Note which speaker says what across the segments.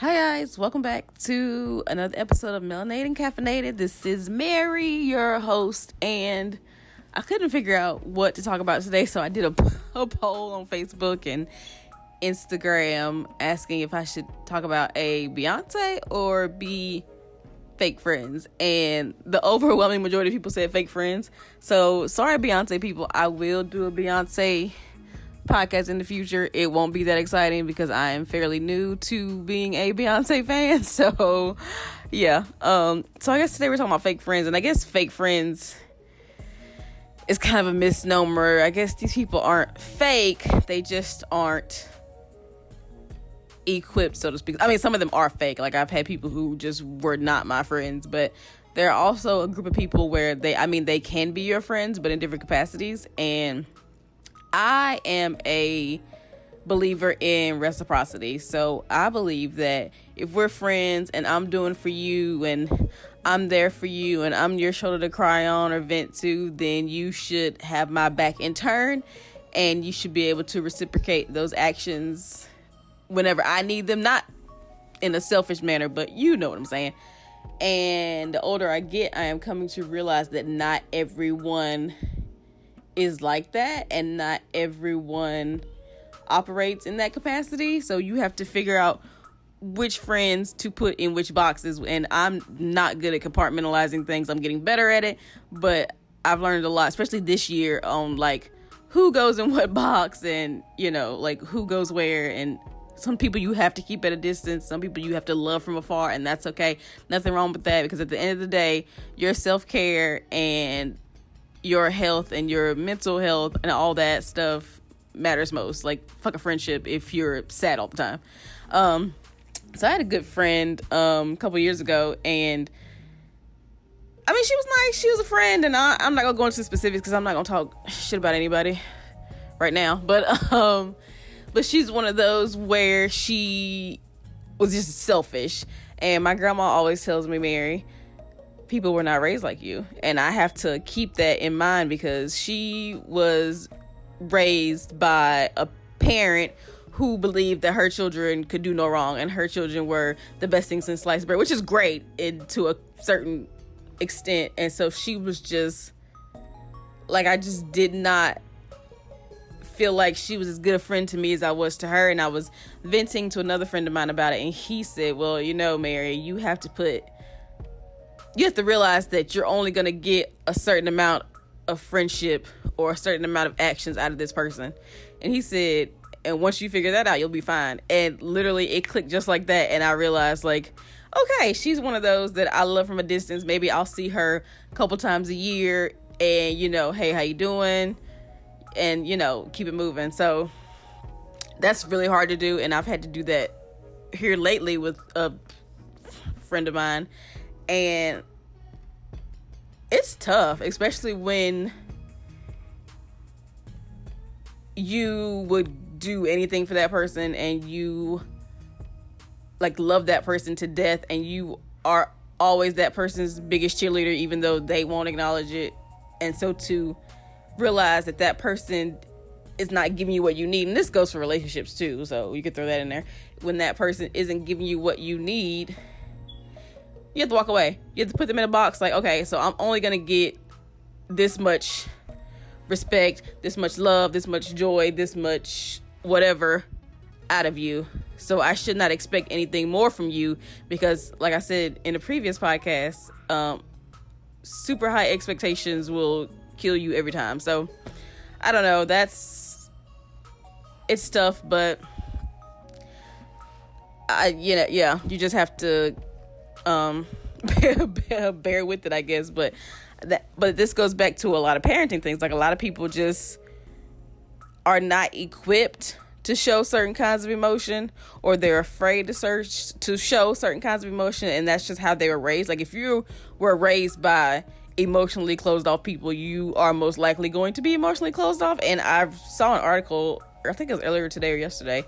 Speaker 1: Hi guys, welcome back to another episode of Melanated and Caffeinated. This is Mary, your host, and I couldn't figure out what to talk about today, so I did a, a poll on Facebook and Instagram asking if I should talk about a Beyonce or be fake friends. And the overwhelming majority of people said fake friends. So sorry, Beyonce people, I will do a Beyonce podcast in the future. It won't be that exciting because I am fairly new to being a Beyonce fan. So, yeah. Um, so I guess today we're talking about fake friends, and I guess fake friends is kind of a misnomer. I guess these people aren't fake; they just aren't equipped, so to speak. I mean, some of them are fake. Like I've had people who just were not my friends, but there are also a group of people where they, I mean, they can be your friends, but in different capacities, and I am a believer in reciprocity. So I believe that if we're friends and I'm doing for you and I'm there for you and I'm your shoulder to cry on or vent to, then you should have my back in turn and you should be able to reciprocate those actions whenever I need them, not in a selfish manner, but you know what I'm saying. And the older I get, I am coming to realize that not everyone is like that and not everyone operates in that capacity. So you have to figure out which friends to put in which boxes. And I'm not good at compartmentalizing things. I'm getting better at it, but I've learned a lot, especially this year, on like who goes in what box and, you know, like who goes where. And some people you have to keep at a distance, some people you have to love from afar, and that's okay. Nothing wrong with that because at the end of the day, your self care and your health and your mental health and all that stuff matters most. Like fuck a friendship if you're sad all the time. Um, so I had a good friend um, a couple years ago, and I mean she was nice. She was a friend, and I, I'm not gonna go into specifics because I'm not gonna talk shit about anybody right now. But um, but she's one of those where she was just selfish, and my grandma always tells me, Mary people were not raised like you. And I have to keep that in mind because she was raised by a parent who believed that her children could do no wrong and her children were the best things since sliced bread, which is great in, to a certain extent. And so she was just like, I just did not feel like she was as good a friend to me as I was to her. And I was venting to another friend of mine about it. And he said, Well, you know, Mary, you have to put you have to realize that you're only going to get a certain amount of friendship or a certain amount of actions out of this person. And he said, and once you figure that out, you'll be fine. And literally, it clicked just like that. And I realized, like, okay, she's one of those that I love from a distance. Maybe I'll see her a couple times a year and, you know, hey, how you doing? And, you know, keep it moving. So that's really hard to do. And I've had to do that here lately with a friend of mine and it's tough, especially when you would do anything for that person and you like love that person to death and you are always that person's biggest cheerleader even though they won't acknowledge it. And so to realize that that person is not giving you what you need and this goes for relationships too so you could throw that in there. When that person isn't giving you what you need you have to walk away. You have to put them in a box like, okay, so I'm only going to get this much respect, this much love, this much joy, this much whatever out of you. So I should not expect anything more from you because, like I said in the previous podcast, um, super high expectations will kill you every time. So I don't know. That's it's tough, but I, you know, yeah, you just have to um bear, bear with it i guess. But that but this goes back to a lot of parenting things. Like a lot of people just are not equipped to show certain kinds of emotion or they're afraid to search to show certain kinds of emotion and that's just how they were raised. Like if you were raised by emotionally closed off people you are most likely going to be emotionally closed off. And i saw an article i think it was earlier today or yesterday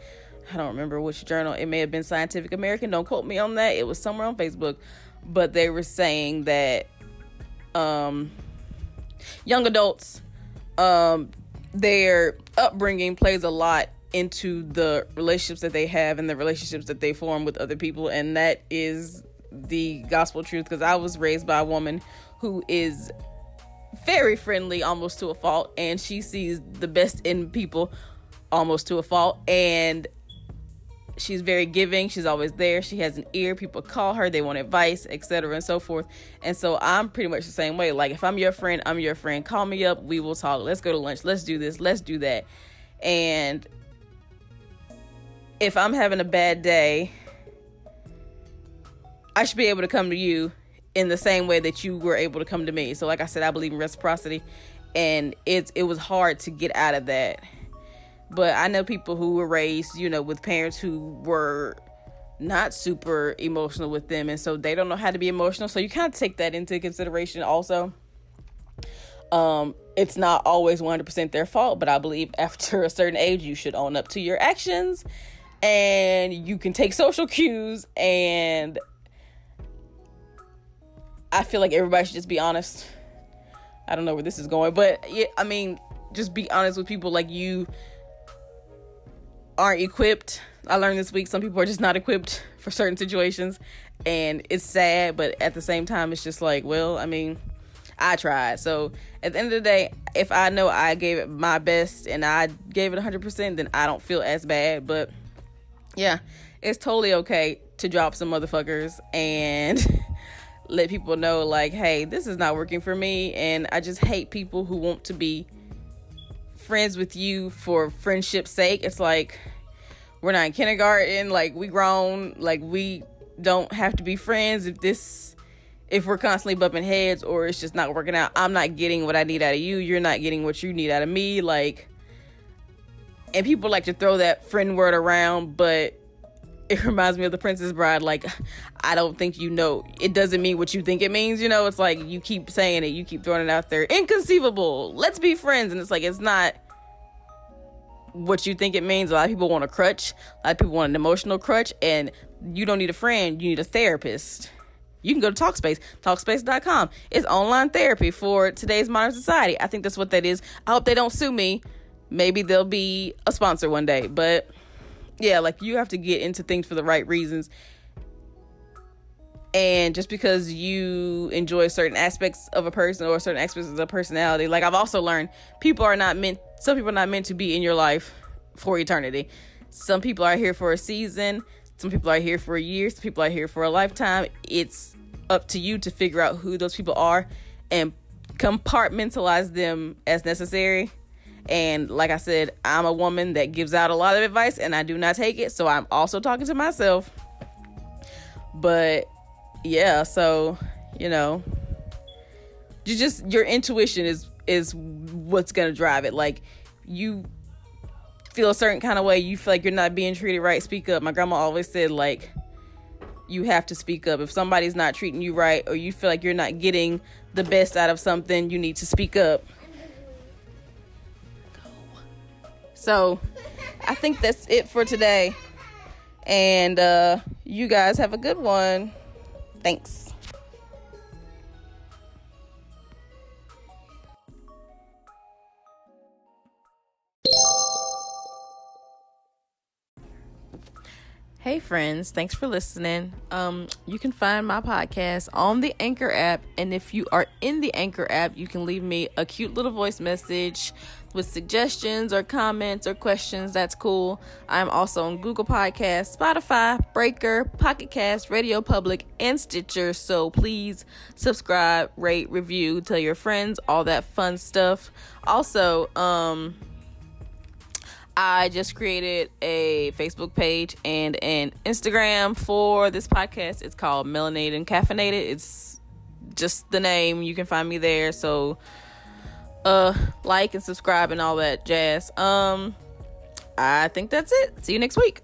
Speaker 1: I don't remember which journal. It may have been Scientific American. Don't quote me on that. It was somewhere on Facebook, but they were saying that um, young adults, um, their upbringing plays a lot into the relationships that they have and the relationships that they form with other people and that is the gospel truth because I was raised by a woman who is very friendly almost to a fault and she sees the best in people almost to a fault and she's very giving she's always there she has an ear people call her they want advice etc and so forth. And so i'm pretty much the same way like if i'm your friend i'm your friend call me up we will talk let's go to lunch let's do this let's do that. And if i'm having a bad day i should be able to come to you in the same way that you were able to come to me. So like i said i believe in reciprocity and it's it was hard to get out of that but I know people who were raised, you know, with parents who were not super emotional with them and so they don't know how to be emotional. So you kind of take that into consideration also. Um it's not always 100% their fault, but I believe after a certain age you should own up to your actions and you can take social cues and I feel like everybody should just be honest. I don't know where this is going, but yeah, I mean, just be honest with people like you aren't equipped. I learned this week some people are just not equipped for certain situations and it's sad, but at the same time it's just like, well, I mean, I tried. So at the end of the day, if I know I gave it my best and I gave it 100%, then I don't feel as bad, but yeah, it's totally okay to drop some motherfuckers and let people know like, "Hey, this is not working for me." And I just hate people who want to be friends with you for friendship's sake. It's like we're not in kindergarten, like we grown, like we don't have to be friends if this if we're constantly bumping heads or it's just not working out. I'm not getting what I need out of you, you're not getting what you need out of me like and people like to throw that friend word around, but it reminds me of the Princess Bride. Like, I don't think you know. It doesn't mean what you think it means. You know, it's like you keep saying it, you keep throwing it out there. Inconceivable. Let's be friends. And it's like, it's not what you think it means. A lot of people want a crutch, a lot of people want an emotional crutch, and you don't need a friend, you need a therapist. You can go to Talkspace, talkspace.com. It's online therapy for today's modern society. I think that's what that is. I hope they don't sue me. Maybe they'll be a sponsor one day, but yeah, like you have to get into things for the right reasons. And just because you enjoy certain aspects of a person or certain aspects of personality, like I've also learned, people are not meant, some people are not meant to be in your life for eternity. Some people are here for a season, some people are here for a year, some people are here for a lifetime. It's up to you to figure out who those people are and compartmentalize them as necessary and like I said, I'm a woman that gives out a lot of advice and I do not take it. So I'm also talking to myself. But yeah, so, you know, you just your intuition is is what's going to drive it. Like you feel a certain kind of way, you feel like you're not being treated right, speak up. My grandma always said like you have to speak up. If somebody's not treating you right or you feel like you're not getting the best out of something, you need to speak up So I think that's it for today. And uh, you guys have a good one. Thanks. Hey friends, thanks for listening. Um, you can find my podcast on the Anchor app, and if you are in the Anchor app, you can leave me a cute little voice message with suggestions or comments or questions, that's cool. I'm also on Google Podcasts, Spotify, Breaker, Pocket Cast, Radio Public, and Stitcher. So please subscribe, rate, review, tell your friends, all that fun stuff. Also, um, I just created a Facebook page and an Instagram for this podcast. It's called Melanated and Caffeinated. It's just the name. You can find me there. So uh like and subscribe and all that jazz. Um I think that's it. See you next week.